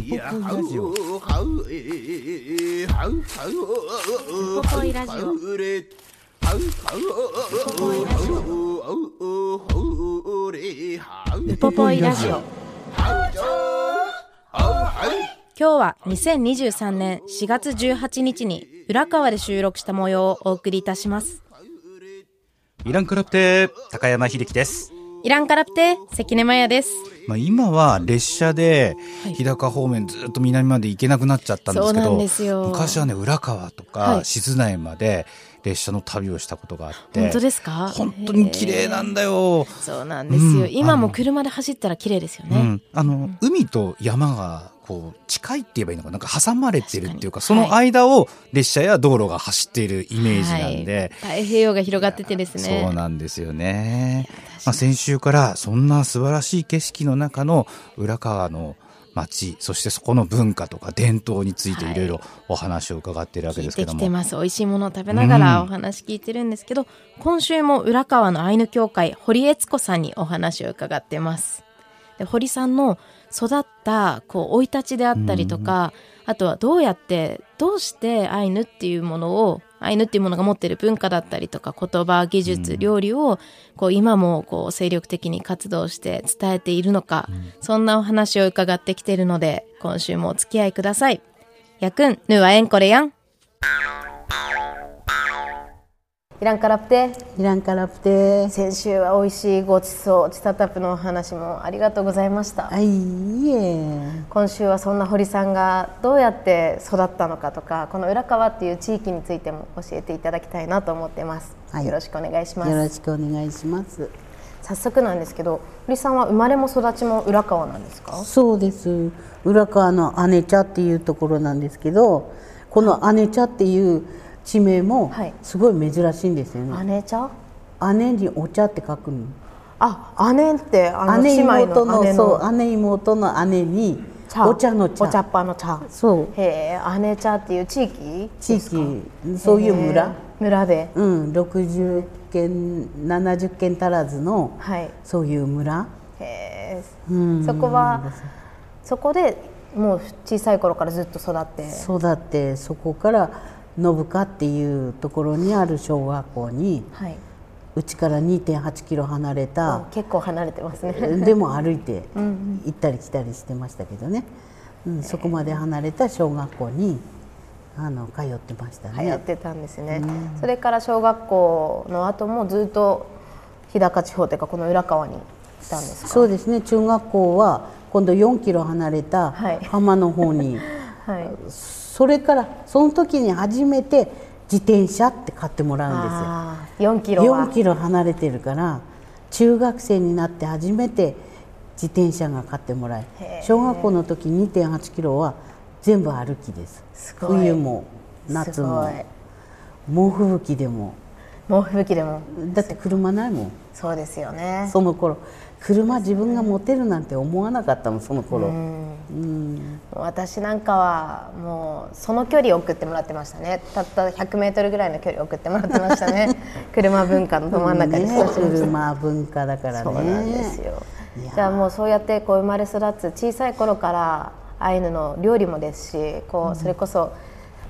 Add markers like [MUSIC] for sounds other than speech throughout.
ラジオ。ポポイラジオ。ウポポイラジオ。今日は2023年4月18日に浦川で収録した模様をお送りいたします。イランクラプテ高山秀樹ですイランカラプテ関根麻也です。まあ、今は列車で日高方面ずっと南まで行けなくなっちゃったんですけど、昔はね浦川とか静内まで列車の旅をしたことがあって、本当ですか？本当に綺麗なんだよ。そうなんですよ、うん、今も車で走ったら綺麗ですよね、うん、あの、海と山がこう近いって言えばいいのかな？んか挟まれてるっていうかその間を列車や道路が走っているイメージなんで、はい、太平洋が広がっててですね。そうなんですよね、まあ、先週からそんな素晴らしい景色の中の浦川の町そしてそこの文化とか伝統についてい。ろいろお話を伺っているわけですけども、はい、てます。美味しいものを食べながらお話聞いてるんですけど、うん、今週も浦川のアイヌ協会堀悦子さんにお話を伺ってます。で堀さんの育ったこう生い立ちであったりとか、うん、あとはどうやってどうしてアイヌっていうものをアイヌっていうものが持っている文化だったりとか言葉技術、料理をこう今もこう精力的に活動して伝えているのか、うん、そんなお話を伺ってきているので今週もお付き合いください。やくん、ぬはえんこれやん。イランカラプテイランカラプテ先週は美味しいごちそうチタタプのお話もありがとうございました。あいいえ。今週はそんな堀さんがどうやって育ったのかとかこの浦川っていう地域についても教えていただきたいなと思ってます、はい、よろしくお願いします。よろしくお願いします。早速なんですけど堀さんは生まれも育ちも浦川なんですか？そうです。浦川の姉茶っていうところなんですけどこの姉茶っていう地名もすごい珍しいんですよね、はい、姉茶姉にお茶って書くの。あ姉ってあの姉妹の姉そう姉妹の姉にお茶の茶。お茶っ葉の茶。そう。へえ姉茶っていう地域？地域。そういう村。村で。うん60軒70軒足らずの、はい、そういう村。へえ、うん、そこはそこでもう小さい頃からずっと育って？育ってそこから信香っていうところにある小学校に、はい、うちから2.8キロ離れた結構離れてますね。[LAUGHS] でも歩いて行ったり来たりしてましたけどね、うん、そこまで離れた小学校にあの通ってましたね。通ってたんですね、うん、それから小学校の後もずっと日高地方というかこの浦川にいたんですか？そうですね。中学校は今度4キロ離れた浜の方に、[LAUGHS] はい、それからその時に初めて自転車って買ってもらうんですよ。4キロ4キロ離れてるから中学生になって初めて自転車が買ってもらえ小学校の時2.8キロは全部歩きです。冬も夏も。猛吹雪でも。猛吹雪でも。だって車ないもん。そうですよね。その頃車自分が持てるなんて思わなかったもんその頃、うん、うん、私なんかはもうその距離を送ってもらってましたね。たった100メートルぐらいの距離を送ってもらってましたね。[LAUGHS] 車文化のど真ん中に、ね、車文化だからね。そうなんですよ。じゃあもうそうやってこう生まれ育つ小さい頃からアイヌの料理もですしこうそれこそ、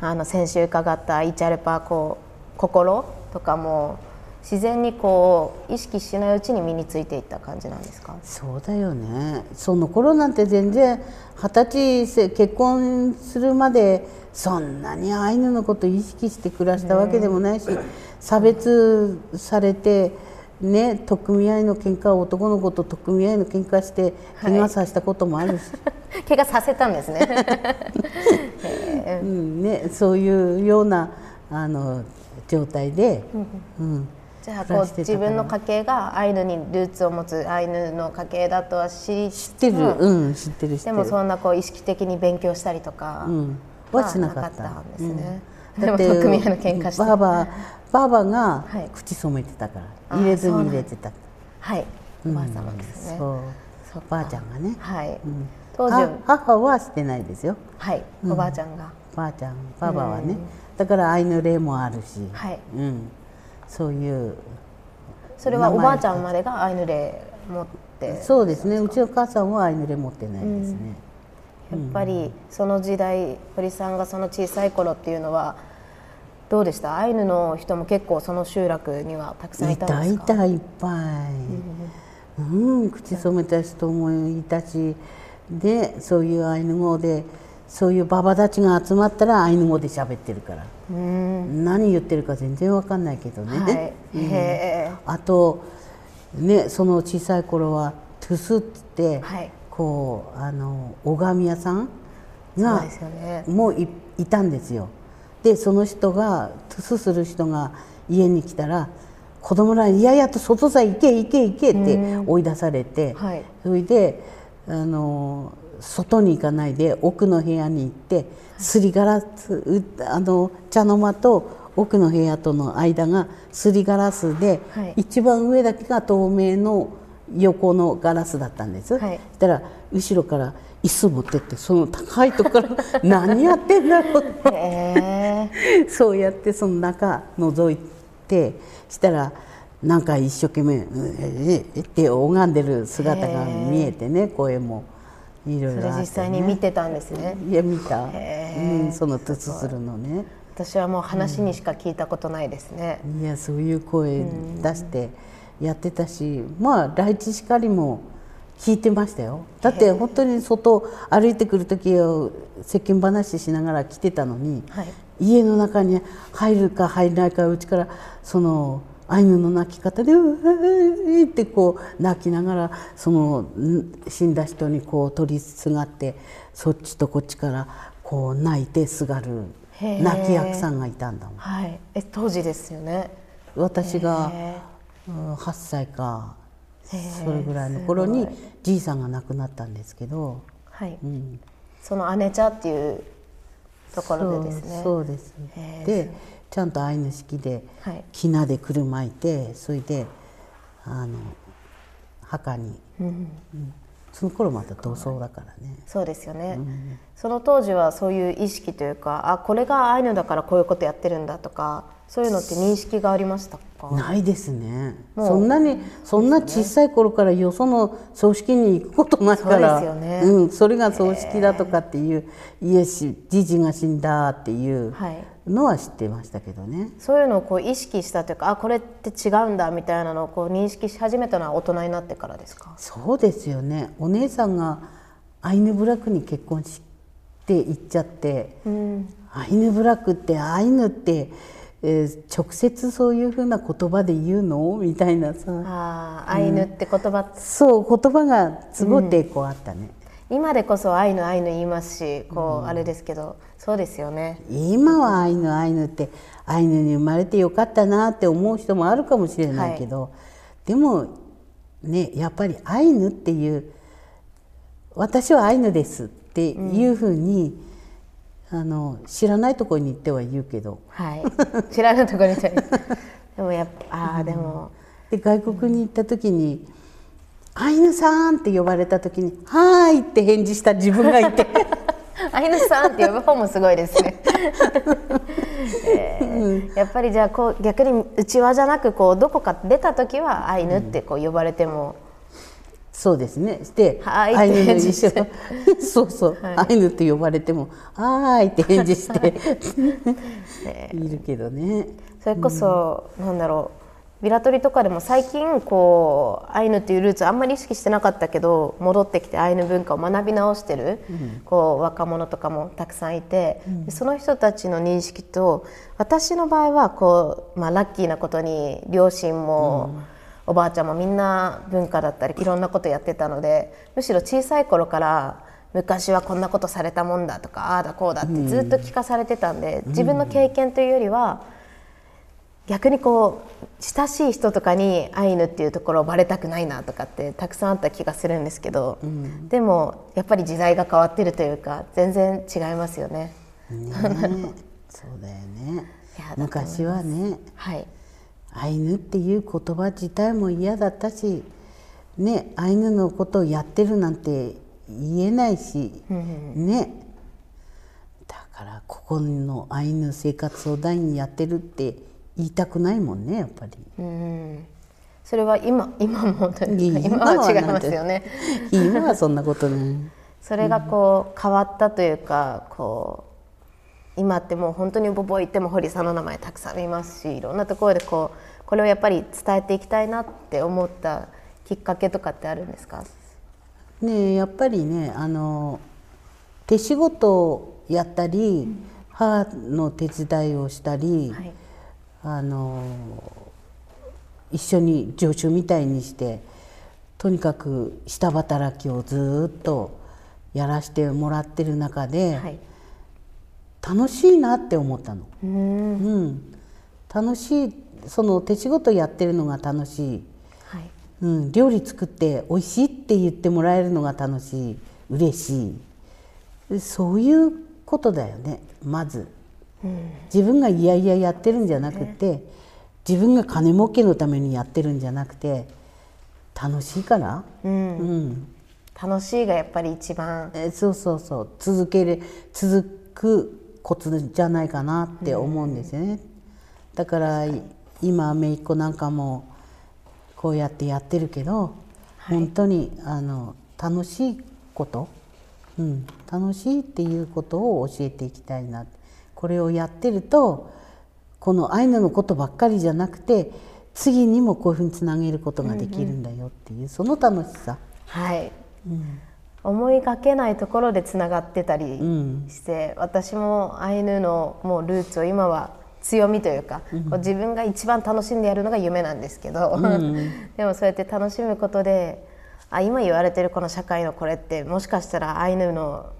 あの先週伺ったイチャルパこう心とかも自然にこう意識しないうちに身についていった感じなんですか？そうだよね。その頃なんて全然二十歳結婚するまでそんなにアイヌのことを意識して暮らしたわけでもないし、差別されてね取っ組み合いの喧嘩を男の子と取っ組み合いの喧嘩して怪我させたこともあるし、はい、怪我させたんですね。[LAUGHS] うん。ねそういうようなあの状態で、うん、じゃあこう自分の家系がアイヌにルーツを持つアイヌの家系だとは知り知ってる、うん、知ってるでもそんなこう意識的に勉強したりとか、うん、はしなかった。んですね、うん、だって組合の喧嘩して。ばあばばあばが口染めてたから、はい、入れずに入れてた。はい。おばあ様ですね、そう。おばあちゃんがね。はい、うん。当時母はしてないですよ。はい、おばあちゃんが。おばあちゃんばばはね、だからアイヌ霊もあるし、はい。うん、そういうそれはおばあちゃんまでがアイヌ霊持って。そうですね。うちの母さんはアイヌ霊持ってないですね、やっぱりその時代堀さんがその小さい頃っていうのはどうでした？アイヌの人も結構その集落にはたくさんいたんですか？いたいっぱい、うん、うん、口染めた人もいたしでそういうアイヌ語でそういうババたちが集まったらアイヌ語で喋ってるから、うん、何言ってるか全然わかんないけどね、はい。うん、あとねその小さい頃はトゥスって、はい、こうあの拝み屋さんがもういいたんですよ。でその人がトゥスする人が家に来たら子供らに「いやいやと外さ行け行け行け」って追い出されて、はい、それであの外に行かないで奥の部屋に行ってすりガラスあの茶の間と奥の部屋との間がすりガラスで、はい、一番上だけが透明の横のガラスだったんです、はい、そしたら後ろから椅子持ってってその高いところから [LAUGHS] 何やってんだろうって。そうやってその中覗いてしたらなんか一生懸命「えって拝んでる姿が見えてね声もいろいろ、ね、それ実際に見てたんですね。いや見た、うん、そのトツするのね。私はもう話にしか聞いたことないですね、うん、いやそういう声出してやってたし、まあ第一しかりも聞いてましたよ。だって本当に外歩いてくる時を世間話しながら来てたのに、はい、家の中に入るか入らないかうちからそのアイヌの泣き方で「うーってこう泣きながらその死んだ人にこう取りすがってそっちとこっちからこう泣いてすがる泣き役さんがいたんだもん。はい、え当時ですよね。私が8歳かそれぐらいの頃にじいさんが亡くなったんですけど、はい。うん、その姉茶っていうところでですね。そうです。でちゃんとアイヌ式できなでくるまいてそれであの墓に、うんうん、その頃また同窓だからね。そうですよね、うん、その当時はそういう意識というかあこれがアイヌだからこういうことやってるんだとかそういうのって認識がありましたか？ないですね。そんなにそんな小さい頃からよその葬式に行くことないから。そうですよね、うん、それが葬式だとかっていう家しじじが死んだっていうのは知ってましたけどね、はい、そういうのをこう意識したというかあこれって違うんだみたいなのをこう認識し始めたのは大人になってからですか？そうですよね。お姉さんがアイヌブラックに結婚して行っちゃって、うん、アイヌブラックってアイヌってえー、直接そういうふうな言葉で言うの？みたいなさ。あアイヌって言葉、うん、そう言葉がすごい抵抗あったね、うん、今でこそアイヌアイヌ言いますしこう、あれですけどそうですよね。今はアイヌアイヌってアイヌに生まれてよかったなって思う人もあるかもしれないけど、はい、でもねやっぱりアイヌっていう私はアイヌですっていうふうに、ん。あの知らないところに行っては言うけど、はい、知らないところに行って [LAUGHS] でもやっぱあでも、で外国に行った時に「アイヌさん」って呼ばれた時に「はい」って返事した自分がいて。[LAUGHS] アイヌさんって呼ぶ方もすごいですね、[LAUGHS] えー、やっぱりじゃあこう逆にうちわじゃなくこうどこか出た時はアイヌってこう呼ばれても、うんそうですね。してアイヌの一緒 [LAUGHS] そうそう、はい、アイヌって呼ばれても「はい」って返事して。いるけどね。それこそ、うん、なんだろうビラトリとかでも最近こうアイヌっていうルーツあんまり意識してなかったけど戻ってきてアイヌ文化を学び直してる、うん、こう若者とかもたくさんいて、うん、その人たちの認識と私の場合はこう、まあ、ラッキーなことに両親も、うん。おばあちゃんもみんな文化だったりいろんなことやってたのでむしろ小さい頃から昔はこんなことされたもんだとかああだこうだってずっと聞かされてたんで、自分の経験というよりは逆にこう親しい人とかにアイヌっていうところをバレたくないなとかってたくさんあった気がするんですけど、うん、でもやっぱり時代が変わってるというか全然違いますよね。ねそうだよね。昔はね、はい、アイヌっていう言葉自体も嫌だったし、ね、アイヌのことをやってるなんて言えないし、うん、ね。だからここのアイヌ生活相談員やってるって言いたくないもんねやっぱり。うんそれは今今も今は違いますよね。今はそんなことない。[LAUGHS] それがこう変わったというかこう今ってもう本当にボボ行っても堀さんの名前たくさん見ますしいろんなところでこうこれをやっぱり伝えていきたいなって思ったきっかけとかってあるんですか？ねやっぱりねあの手仕事をやったり、うん、母の手伝いをしたり、はい、あの一緒に常習みたいにしてとにかく下働きをずっとやらしてもらってる中で、はい、楽しいなって思ったの。うん、うん、楽しいその手仕事やってるのが楽しい、はい、うん、料理作って美味しいって言ってもらえるのが楽しい。嬉しい。そういうことだよねまず、うん、自分がいやいややってるんじゃなくて、自分が金儲けのためにやってるんじゃなくて楽しいから、うん、うん、楽しいがやっぱり一番。えそうそうそう。続ける続くコツじゃないかなって思うんですよね、だから今姪っ子なんかもこうやってやってるけど、はい、本当にあの楽しいこと、うん、楽しいっていうことを教えていきたいなこれをやってるとこのアイヌのことばっかりじゃなくて次にもこういうふうにつなげることができるんだよっていう、うんうん、その楽しさ。はい、うん、思いがけないところでつながってたりして、うん、私もアイヌのもうルーツを今は強みというか、うん、自分が一番楽しんでやるのが夢なんですけど、うん、[LAUGHS] でもそうやって楽しむことであ今言われてるこの社会のこれってもしかしたらアイヌの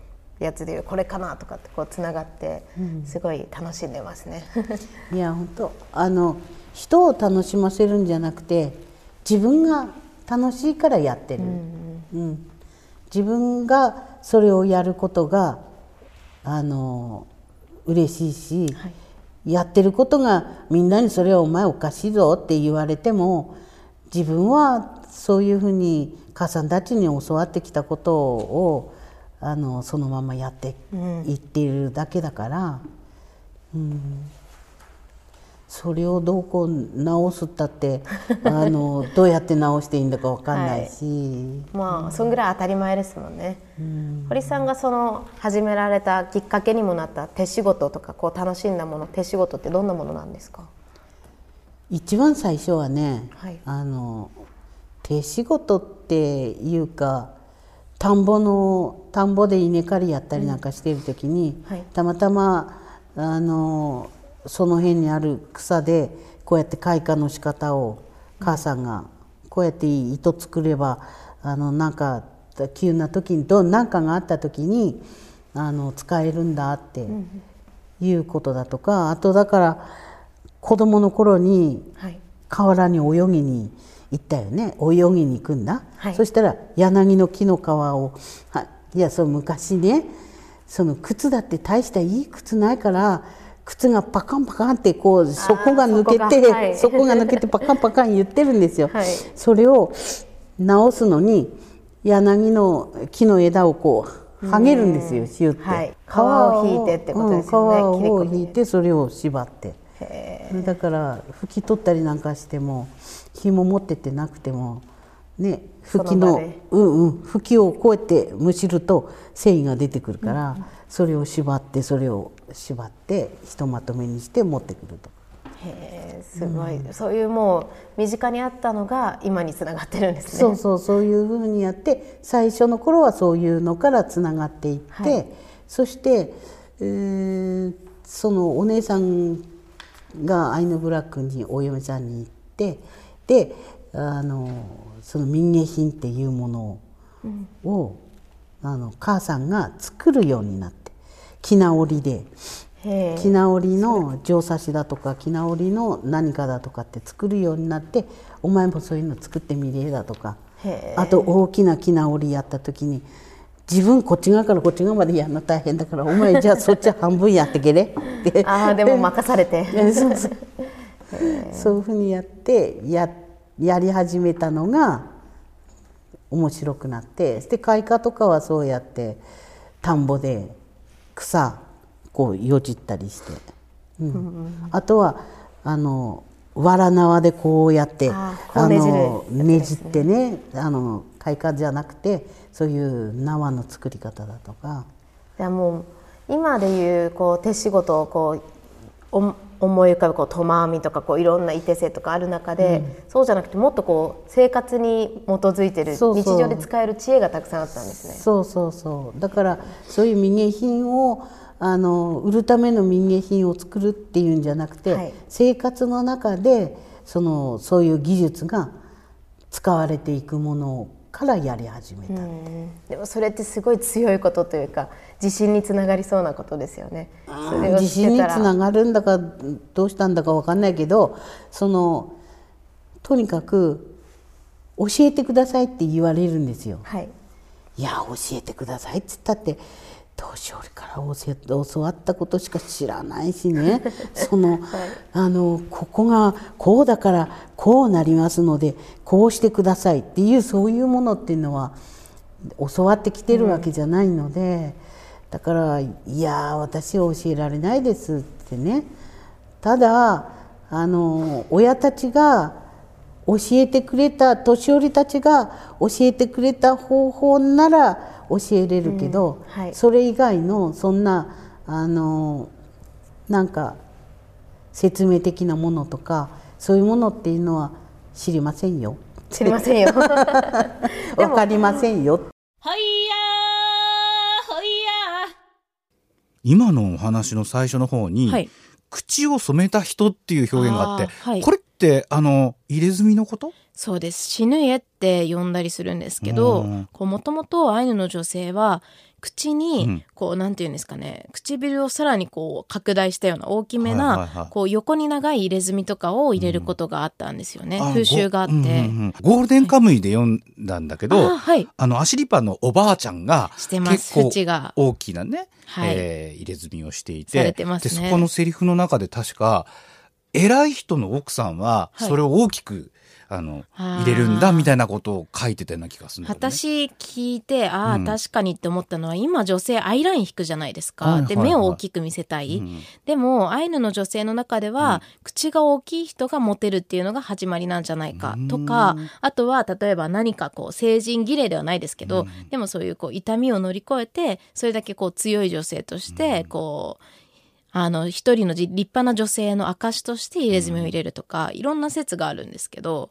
やつでいうこれかなとかってこうつながってすごい楽しんでますね。[LAUGHS] いや本当あの人を楽しませるんじゃなくて自分が楽しいからやってる、うん、うん、自分がそれをやることがあの嬉しいし、はい、やってることがみんなにそれはお前おかしいぞって言われても自分はそういうふうに母さんたちに教わってきたことをあのそのままやっていっているだけだから、うん、それをどうこう直すったって [LAUGHS] あのどうやって直していいんだか分かんないし、はい、まあそんぐらい当たり前ですもんね。うん、堀さんがその始められたきっかけにもなった手仕事とかこう楽しんだもの手仕事ってどんなものなんですか？一番最初はね、はい、あの手仕事っていうか田んぼの田んぼで稲刈りやったりなんかしている時に、うんはい、たまたまあのその辺にある草でこうやって開花の仕方を母さんがこうやって糸作ればあのなんか急な時にど何かがあった時にあの使えるんだっていうことだとかあとだから子供の頃に河原に泳ぎに行ったよね。泳ぎに行くんだ、はい、そしたら柳の木の皮を [LAUGHS] いやそう昔ねその靴だって大したいい靴ないから靴がパカンパカンってこう底が抜けて、はい、底が抜けて [LAUGHS] パカンパカン言ってるんですよ。はい、それを直すのに柳の木の枝をこう剥げるんですよ、シュって、はい、皮を引いてってことですよね、うん、皮を引いてそれを縛って。だから拭き取ったりなんかしても紐持っててなくてもね拭きのうんうん拭きをこうやってむしると繊維が出てくるから、うん、それを縛ってそれを縛ってひとまとめにして持ってくると。へえすごい、うん、そういうもう身近にあったのが今につながってるんですね。そうそうそういうふうにやって最初の頃はそういうのからつながっていって、はい、そして、えー、そのお姉さんがアイヌブラックにお嫁さんに行ってであのその民芸品っていうものを、うん、あの母さんが作るようになって木直りで。木直りの上差しだとか木直りの何かだとかって作るようになってお前もそういうの作ってみれだとか。あと大きな木直りやった時に自分こっち側からこっち側までやるの大変だからお前じゃあそっち半分やってけれ。っ [LAUGHS] てああでも任されて。[LAUGHS] そうそう。[LAUGHS] そういうふうにやってややり始めたのが面白くなってで開花とかはそうやって田んぼで草こうよじったりして、うん、あとはあのわら縄でこうやってあのねじってねあの開花じゃなくてそういう縄の作り方だとか。いやもう今でいうこう手仕事をこう思い浮かぶこうトマ編みとかこういろんな伊手製とかある中で、うん、そうじゃなくてもっとこう生活に基づいてる日常で使える知恵がたくさんあったんですね。そうそうそう。だからそういう民芸品をあの売るための民芸品を作るっていうんじゃなくて、はい、生活の中でそのそういう技術が使われていくものからやり始めたでもそれってすごい強いことというか自信につながりそうなことですよね。自信につながるんだかどうしたんだか分かんないけどそのとにかく教えてくださいって言われるんですよ。はい、いや教えてくださいっつったって年寄りから教わったことしか知らないしね [LAUGHS] その、はい、あのここがこうだからこうなりますのでこうしてくださいっていうそういうものっていうのは教わってきてるわけじゃないので、うん、だから「いや私は教えられないです」ってねただあの親たちが教えてくれた年寄りたちが教えてくれた方法なら教えれるけど、うんはい、それ以外のそんなあのなんか説明的なものとかそういうものっていうのは知りませんよ。知りませんよ。[LAUGHS] わかりませんよ。ほいやほい今のお話の最初の方に、はい、口を染めた人っていう表現があって、はい、これってあの入れ墨のこと？そうです。死ぬ絵って呼んだりするんですけど、もともとアイヌの女性は、口に、こう、なんていうんですかね、唇をさらにこう、拡大したような大きめな、こう、横に長い入れ墨とかを入れることがあったんですよね。うん、風習があって、ゴールデンカムイで読んだんだけど、あの、アシリパンのおばあちゃんが、してます、結構大きなね、はい、えー、入れ墨をしていて。で、そこのセリフの中で確か、偉い人の奥さんは、それを大きく、あの、入れるんだみたいなことを書いてたような気がする、ね、私聞いて、ああ、うん、確かにって思ったのは、今女性アイライン引くじゃないですか。で、目を大きく見せたい。うん、でも、アイヌの女性の中では、うん、口が大きい人がモテるっていうのが始まりなんじゃないかとか、あとは、例えば何かこう、成人儀礼ではないですけど、でもそういうこう、痛みを乗り越えて、それだけこう、強い女性として、こう、あの、一人の立派な女性の証として入れ墨を入れるとか、いろんな説があるんですけど、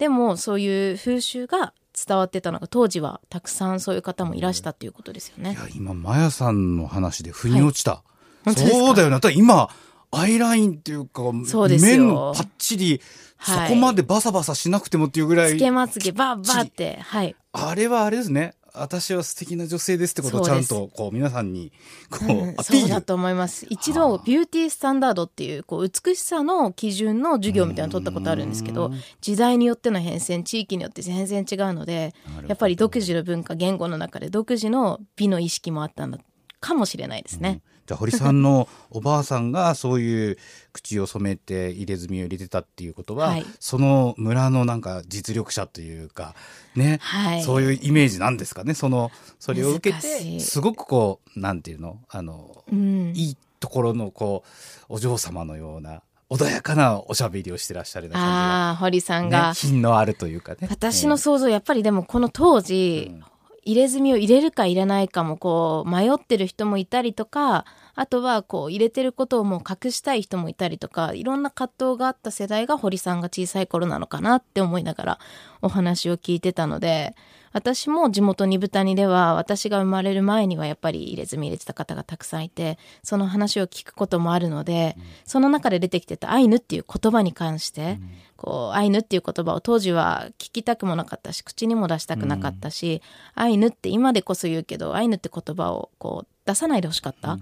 でもそういう風習が伝わってたのが当時はたくさんそういう方もいらしたっていうことですよね。いや今マヤさんの話で腑に落ちた。はい、そうだよね。今アイラインっていうかそうです面パッチリ、はい、そこまでバサバサしなくてもっていうぐらい。つけまつげバッバッって。はい。あれはあれですね。私は素敵な女性ですってことをちゃんとこう皆さんにこう、うん、アピール。そうだと思います。一度ビューティースタンダードっていうこう美しさの基準の授業みたいなの取ったことあるんですけど時代によっての変遷地域によって全然違うのでやっぱり独自の文化言語の中で独自の美の意識もあったのかもしれないですね。うん。じゃあ堀さんの [LAUGHS] おばあさんがそういう口を染めて入れ墨を入れてたっていうことは、はい、その村のなんか実力者というかね、はい、そういうイメージなんですかね。そのそれを受けてすごくこうなんていうの？あの、うん、いいところのこうお嬢様のような穏やかなおしゃべりをしてらっしゃるなああ、堀さんが、ね、品のあるというかね。私の想像、やっぱりでもこの当時、うん、入れ墨を入れるか入れないかもこう迷ってる人もいたりとかあとはこう入れてることをもう隠したい人もいたりとかいろんな葛藤があった世代が堀さんが小さい頃なのかなって思いながらお話を聞いてたので私も地元二部谷では私が生まれる前にはやっぱり入れ墨入れてた方がたくさんいてその話を聞くこともあるので、うん、その中で出てきてたアイヌっていう言葉に関して、うん、こうアイヌっていう言葉を当時は聞きたくもなかったし口にも出したくなかったし、うん、アイヌって今でこそ言うけどアイヌって言葉をこう出さないでほしかったっ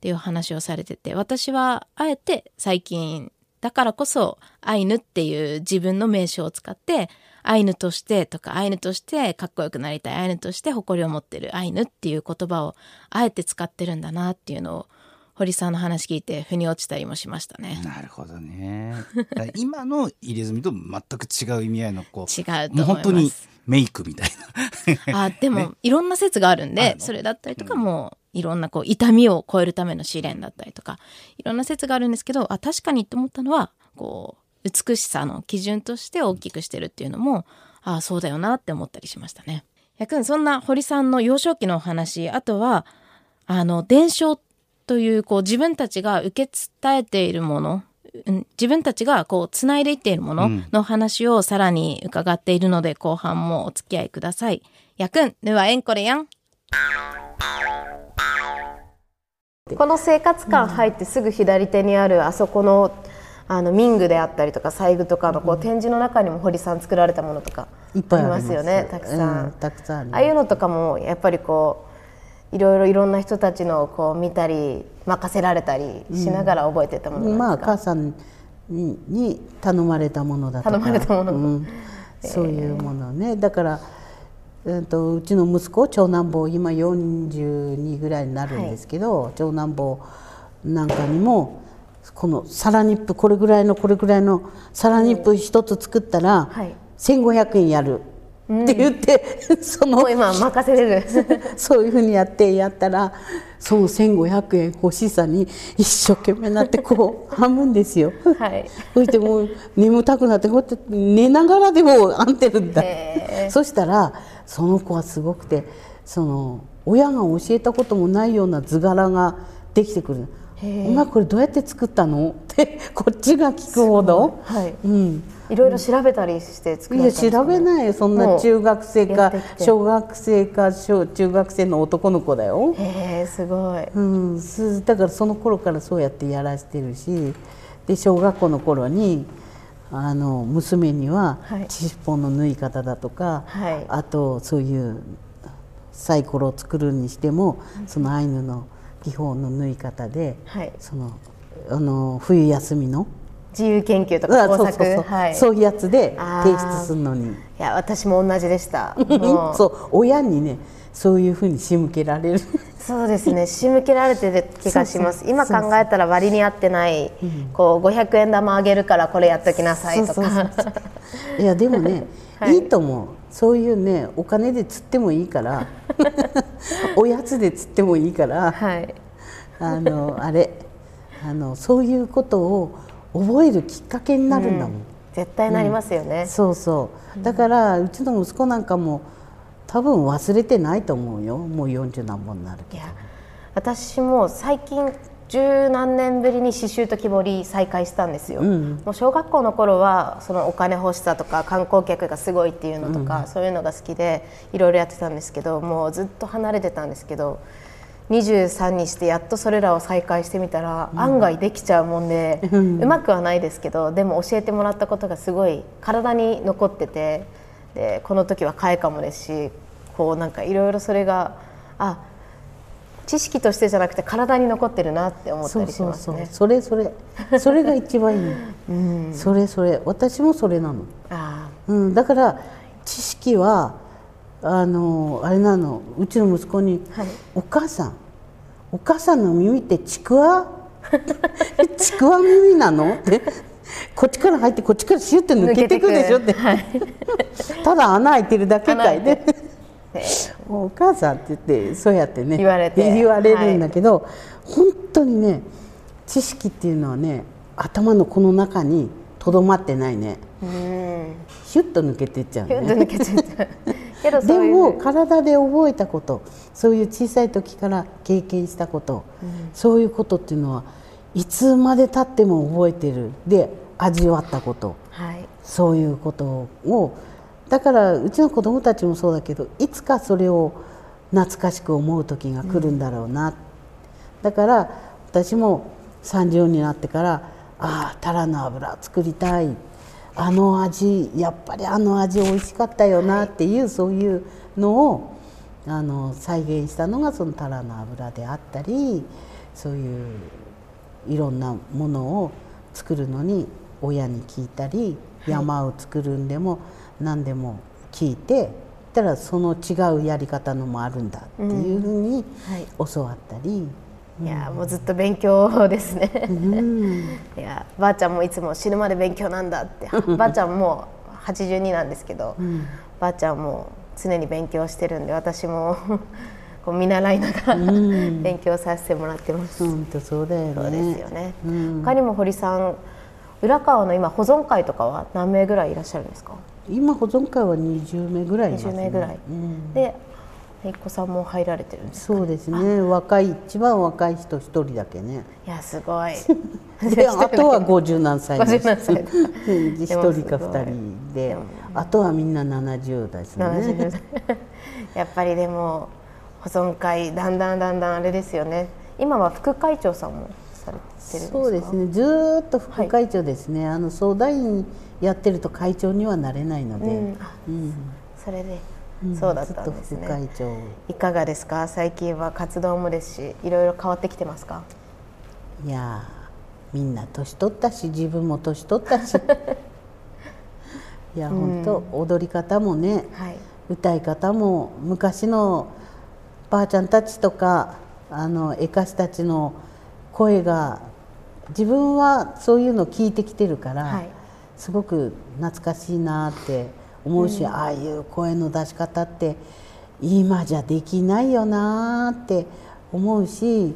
ていう話をされてて私はあえて最近だからこそアイヌっていう自分の名称を使ってアイヌとしてとかアイヌとしてかっこよくなりたいアイヌとして誇りを持ってるアイヌっていう言葉をあえて使ってるんだなっていうのを堀さんの話聞いて腑に落ちたりもしましたね。なるほどね。今の入れ墨と全く違う意味合いのこう違うと本当にメイクみたいな。[LAUGHS] あでも、ね、いろんな説があるんでそれだったりとかも、いろんなこう痛みを超えるための試練だったりとかいろんな説があるんですけどあ確かにって思ったのはこう美しさの基準として大きくしてるっていうのもああそうだよなって思ったりしましたね。やくんそんな堀さんの幼少期のお話あとはあの伝承というこう自分たちが受け伝えているもの自分たちがこう繋いでいっているものの話をさらに伺っているので、後半もお付き合いください。やくん、ぬはえんこれやん。この生活館入ってすぐ左手にあるあそこのあの民具であったりとか細具とかのこう展示の中にも堀さん作られたものとかいっぱいあります。よねたくさん、うん、たくさんああいうのとかもやっぱりこういろいろいろんな人たちのこう見たり任せられたりしながら覚えてたものうん、まあ母さんにに頼まれたものだとか。頼まれたもの、うん、そういうものね。だからえーと、うちの息子長男坊今42ぐらいになるんですけど、はい、長男坊なんかにもこのサラニップこれぐらいのこれぐらいのサラニップ一つ作ったら1500円やる。って言って、うん、その今任せれる [LAUGHS] そういうふうにやってやったらその1500円欲しさに一生懸命なってこう半分ですよ。はい、そしてもう眠たくなってこうやって寝ながらでも編んでるんだ。そしたらその子はすごくてその親が教えたこともないような図柄ができてくる。お前これどうやって作ったの？って [LAUGHS] こっちが聞くほど、はい、うん、いろいろ調べたりして作られたね、いや調べないよ。そんな中学生か小学生か小中学生の男の子だよ。へえすごい、うん、だからその頃からそうやってやらしてるしで小学校の頃にあの娘には尻尾の縫い方だとか、はい、あとそういうサイコロを作るにしても、そのアイヌの技法の縫い方で、はい、そのあの冬休みの自由研究とか工作そうそうそう、はい、そういうやつで提出するのに。いや私も同じでした。[LAUGHS] そう親にねそういうふうに仕向けられる。そうですね。仕向けられてる気がします。今考えたら割に合ってない、うん、こう500円玉あげるからこれやっときなさいとか。いやでもね、[LAUGHS] はい、いいと思うそういうねお金で釣ってもいいから [LAUGHS] おやつで釣ってもいいから、はい、あのあれあのそういうことを覚えるきっかけになるんだもん、うん、絶対なりますよね、うん、そうそう。だから、うちの息子なんかも多分忘れてないと思うよ。もう40何本になるけど。私も最近十何年ぶりに刺繍と木彫り再開したんですよ、うん、もう小学校の頃はそのお金欲しさとか観光客がすごいっていうのとか、うん、そういうのが好きでいろいろやってたんですけどもうずっと離れてたんですけど23にしてやっとそれらを再開してみたら、うん、案外できちゃうもんで、うまくはないですけどでも教えてもらったことがすごい体に残っててでこの時は替えかもですしこうなんかいろいろそれがあ知識としてじゃなくて体に残ってるなって思ったりしますね。それそれ。それが一番いい。[LAUGHS] うん、それそれ。私もそれなの。あうん、だから知識はあのあれなの。うちの息子に、はい、お母さん。お母さんの耳ってちくわ？[LAUGHS] ちくわ耳なの？って。こっちから入ってこっちからシュッて抜けていくでしょって、はい、[LAUGHS] ただ穴開いてるだけかいね。お母さんって言ってそうやってね言われて。言われるんだけど、はい、本当にね知識っていうのはね頭のこの中にとどまってないね。ヒュッと抜けていっちゃう、[LAUGHS] ね、でも体で覚えたことそういう小さい時から経験したこと、うん、そういうことっていうのはいつまでたっても覚えてる。で味わったこと、はい、そういうことをだからうちの子どもたちもそうだけどいつかそれを懐かしく思う時が来るんだろうな、うん、だから私も30になってからああタラの油作りたい。あの味やっぱりあの味美味しかったよなっていう、はい、そういうのをあの再現したのがそのタラの油であったりそういういろんなものを作るのに親に聞いたり山を作るんでも何でも聞いてたらその違うやり方のもあるんだっていうふうに教わったり。いやもうずっと勉強ですね、うん、[LAUGHS] いやばあちゃんもいつも死ぬまで勉強なんだって [LAUGHS] ばあちゃんも82なんですけど、うん、ばあちゃんも常に勉強してるんで私も [LAUGHS] こう見習いながら、勉強させてもらってます。本当そうだよね。そうですよね。うん、他にも堀さん浦川の今保存会とかは何名ぐらいいらっしゃるんですか？今保存会は20名ぐらいいます、ね、20名ぐらい。うん、で一子さんも入られてるんです、ね、そうですね。若い一番若い人一人だけね。いやすごい。[LAUGHS] であとは五十何歳です一人か二人で。あとはみんな七十代ですね。やっぱりでも保存会だんだんだんだんあれですよね。今は副会長さんもされてるそうですね。ずっと副会長ですね、はい、あの相談員やってると会長にはなれないので、うん、うん、それでそうだったんですね、いかがですか？最近は活動もですしいろいろ変わってきてますか？いやみんな年取ったし自分も年取ったし。[LAUGHS] いや本当、うん、踊り方もね、はい、歌い方も昔のばあちゃんたちとかあの絵歌師たちの声が自分はそういうのを聞いてきてるから、はい、すごく懐かしいなって思うし、うん、ああいう声の出し方って今じゃできないよなって思うし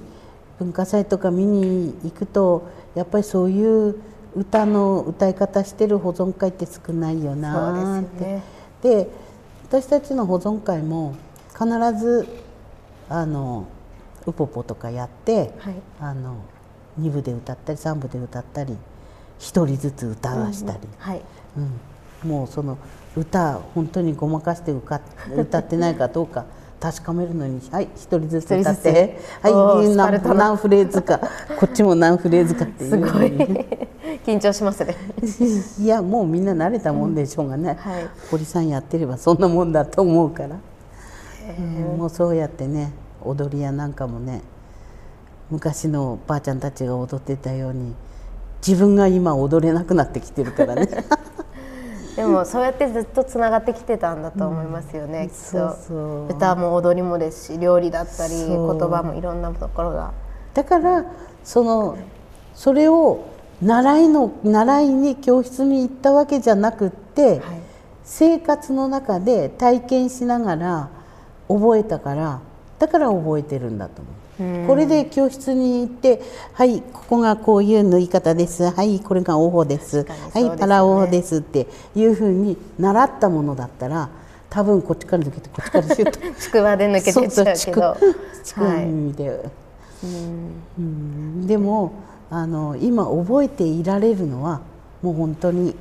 文化祭とか見に行くとやっぱりそういう歌の歌い方してる保存会って少ないよなって。で、ね、私たちの保存会も必ずあのウポポとかやって、はい、あの2部で歌ったり3部で歌ったり1人ずつ歌わしたり、うん、はい、うん、もうその歌本当にごまかして歌歌ってないかどうか確かめるのにはい一人ずつ歌って。はい何何フレーズか。こっちも何フレーズかっていう。すごい。[LAUGHS] 緊張しますね。[LAUGHS] いやもうみんな慣れたもんでしょうがね、堀さんやってればそんなもんだと思うから、うん、もうそうやってね踊り屋なんかもね昔のばあちゃんたちが踊ってたように自分が今踊れなくなってきてるからね。[LAUGHS] でもそうやってずっとつながってきてたんだと思いますよね、うん、きっと。そうそう。歌も踊りもですし料理だったり言葉もいろんなところが。だからそのそれを習いの習いに教室に行ったわけじゃなくって、はい、生活の中で体験しながら覚えたからだから覚えてるんだと思う。これで教室に行ってはいここがこういう縫い方です。はいこれがおほです、ね、はいパラおほですっていうふうに習ったものだったら多分こっちから抜けてこっちからシュッと。[LAUGHS] ちくわで抜けてっちゃうけど。ちくわみで、はい、うん。でもあの今覚えていられるのはもう本当に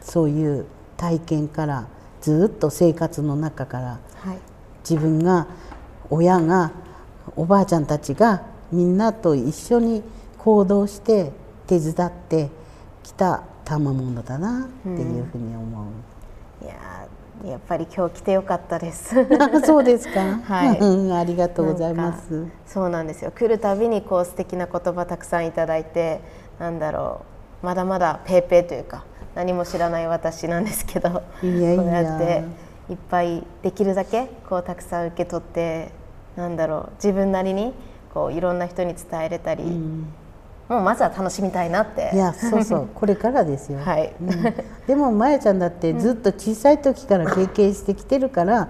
そういう体験からずっと生活の中から、はい、自分が親がおばあちゃんたちがみんなと一緒に行動して手伝ってきた賜物だなっていうふうに思う。うん、いややっぱり今日来てよかったです。そうですか。[LAUGHS] はい、ありがとうございます。そうなんですよ。来るたびにこう素敵な言葉たくさんいただいて、なんだろう、まだまだペーペーというか何も知らない私なんですけど、いやいやこうやっていっぱいできるだけこうたくさん受け取ってなんだろう自分なりにこういろんな人に伝えれたり、うん、もうまずは楽しみたいなって。いやそうそう [LAUGHS] これからですよ、はい、うん、でもまやちゃんだってずっと小さい時から経験してきてるから、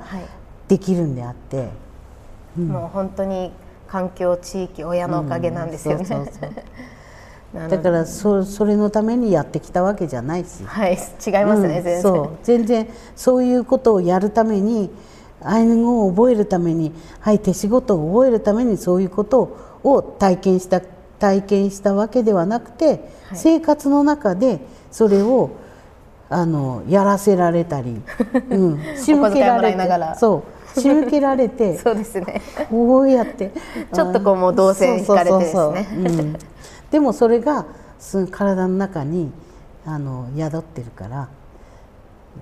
できるんであって、うん、もう本当に環境地域親のおかげなんですよね、そうそうそう。[LAUGHS] だからそそれのためにやってきたわけじゃないし、はい、違いますね、全然。そう。全然そういうことをやるためにアイヌ語を覚えるために、はい、手仕事を覚えるためにそういうことを体験した体験したわけではなくて、はい、生活の中でそれをあのやらせられたり、[LAUGHS] うん、仕向けられてそう仕向けられて [LAUGHS] そうですね。こうやって [LAUGHS] ちょっとこうもう動線引かれてですね。でもそれが体の中にあの宿ってるから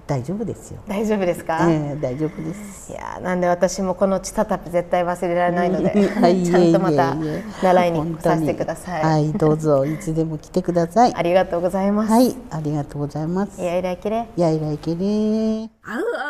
大丈夫ですよ。大丈夫ですか？えー、大丈夫です。いやなんで私もこのチタタプ絶対忘れられないので、[LAUGHS] ちゃんとまた習いに来させてください。はい、どうぞいつでも来てください。ありがとうございます。はい、ありがとうございます。やいらいけれ。やいらいけれ。あうあは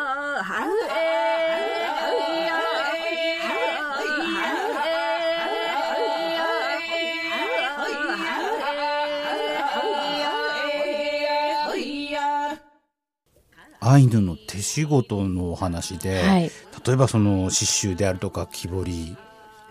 アイヌの手仕事のお話で、はい、例えばその刺繍であるとか木彫り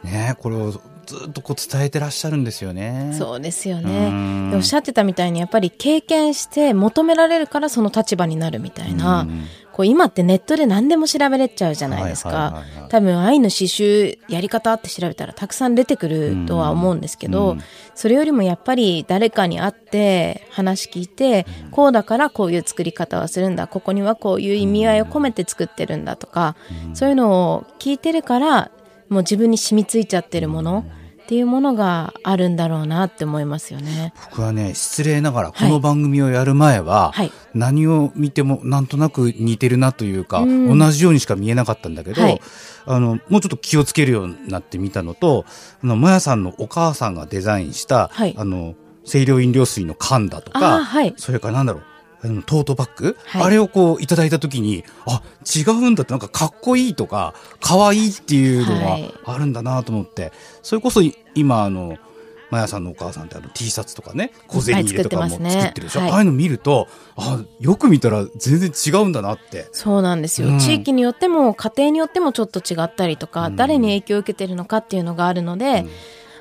ねこれをずっとこう伝えてらっしゃるんですよね。そうですよね。おっしゃってたみたいにやっぱり経験して求められるからその立場になるみたいな、こう今ってネットで何でも調べれちゃうじゃないですか。多分アイヌ刺繍やり方って調べたらたくさん出てくるとは思うんですけど、それよりもやっぱり誰かに会って話聞いて、こうだからこういう作り方をするんだ、ここにはこういう意味合いを込めて作ってるんだとか、そういうのを聞いてるから、もう自分に染みついちゃってるもの、っていうものがあるんだろうなって思いますよね。僕はね、失礼ながらこの番組をやる前は、はい、何を見てもなんとなく似てるなというか、うん、同じようにしか見えなかったんだけど、はい、あの、もうちょっと気をつけるようになってみたのと、あの、もやさんのお母さんがデザインした、はい、あの、清涼飲料水の缶だとか、それからなんだろう、トートバッグ、はい、あれをこういただいた時にあ違うんだってなんかかっこいいとか可愛いっていうのがあるんだなと思って、はい、それこそ今あのマヤさんのお母さんってあの T シャツとかね小銭入れとかも作ってるでしょ、はい。ね、ああいうの見るとあよく見たら全然違うんだなって。そうなんですよ、うん、地域によっても家庭によってもちょっと違ったりとか、うん、誰に影響を受けてるのかっていうのがあるので、うん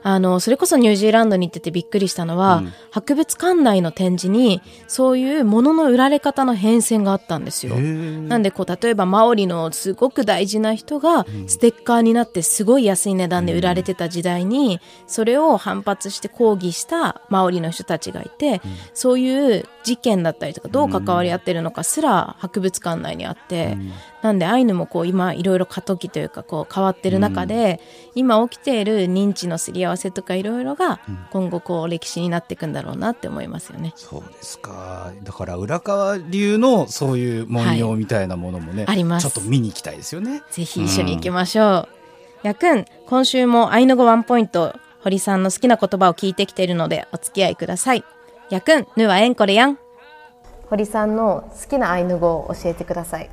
あの、それこそニュージーランドに行っててびっくりしたのは、うん、博物館内の展示に、そういうものの売られ方の変遷があったんですよ。なんで、こう、例えばマオリのすごく大事な人が、ステッカーになってすごい安い値段で売られてた時代に、それを反発して抗議したマオリの人たちがいて、そういう事件だったりとか、どう関わり合ってるのかすら博物館内にあって、なんでアイヌもこう今いろいろ過渡期というかこう変わってる中で、今起きている認知のすり合わせとかいろいろが今後こう歴史になっていくんだろうなって思いますよね。そうですか。だから浦川流のそういう文様みたいなものもね、はい、あります。ちょっと見に行きたいですよね。ぜひ一緒に行きましょう。うん、やくん、今週もアイヌ語ワンポイント、堀さんの好きな言葉を聞いてきているのでお付き合いください。やくん、ぬはえんこれやん。堀さんの好きなアイヌ語を教えてください。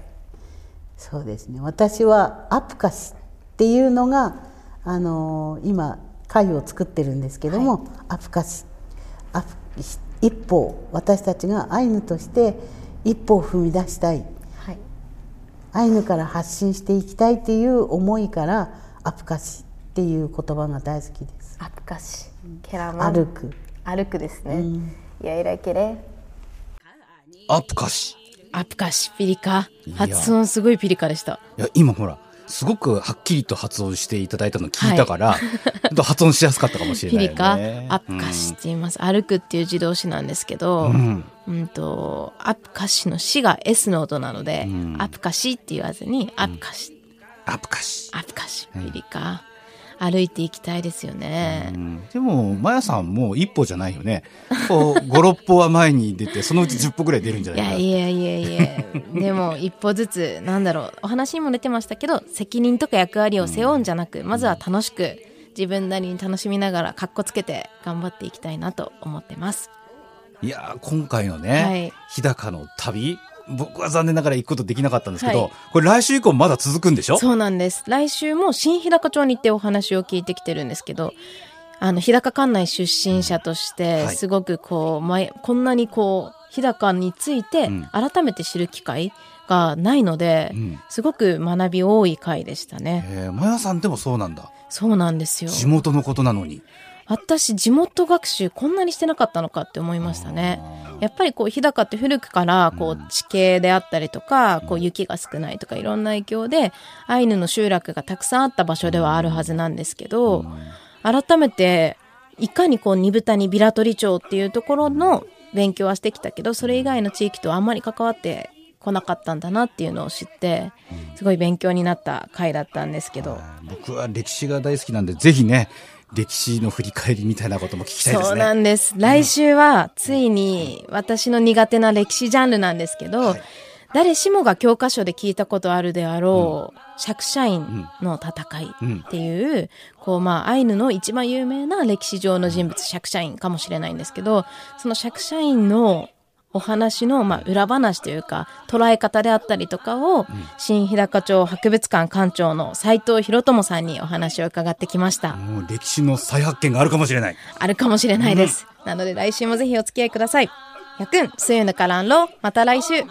そうですね。私はアプカシっていうのがあの今会を作ってるんですけども、はい、アプカシアプ一歩私たちがアイヌとして一歩を踏み出したい、はい、アイヌから発信していきたいっていう思いからアプカシっていう言葉が大好きです。アプカシ、ケラマ歩く。歩くですね。うん、やいらけれ。アプカシ。アプカシピリカ。発音すごいピリカでした。いや今ほらすごくはっきりと発音していただいたの聞いたから、はい、発音しやすかったかもしれない、ね、ピリカアプカシって言います、うん、歩くっていう自動詞なんですけど、うん、うんとアプカシの「し」が S の音なので、うん、アプカシって言わずにアプカシ、アプカシ。アプカシピリカ、歩いていきたいですよね。でも、まやさんもう一歩じゃないよね。こう、5、6歩は前に出て、そのうち10歩ぐらい出るんじゃないかいやいやいやいや、でも一歩ずつ、なんだろう、お話にも出てましたけど、責任とか役割を背負うんじゃなく、まずは楽しく、自分なりに楽しみながら、かっこつけて頑張っていきたいなと思ってます。いや今回のね、はい、日高の旅、僕は残念ながら行くことできなかったんですけど、はい、これ来週以降まだ続くんでしょ？そうなんです。来週も新日高町に行ってお話を聞いてきてるんですけど、あの、日高管内出身者として、すごくこう、はい、こんなにこう、日高について改めて知る機会がないので、うん、すごく学び多い回でしたね。えー、マヤさんでもそうなんだ。そうなんですよ。地元のことなのに。私、地元学習こんなにしてなかったのかって思いましたね。やっぱりこう日高って古くからこう地形であったりとか、こう雪が少ないとかいろんな影響でアイヌの集落がたくさんあった場所ではあるはずなんですけど、改めていかにこう二豚にビラ取町っていうところの勉強はしてきたけどそれ以外の地域とあんまり関わってこなかったんだなっていうのを知ってすごい勉強になった回だったんですけど。僕は歴史が大好きなんでぜひね歴史の振り返りみたいなことも聞きたいですね。そうなんです。来週はついに私の苦手な歴史ジャンルなんですけど、はい、誰しもが教科書で聞いたことあるであろう、釈迦院の戦いっていう、こうまあアイヌの一番有名な歴史上の人物釈迦院かもしれないんですけどその釈迦院のお話の、まあ、裏話というか捉え方であったりとかを、新日高町博物館館長の斉藤博友さんにお話を伺ってきました。もう歴史の再発見があるかもしれない。あるかもしれないです、うん、なので来週もぜひお付き合いください。やくん、すゆぬからんろ、また来週。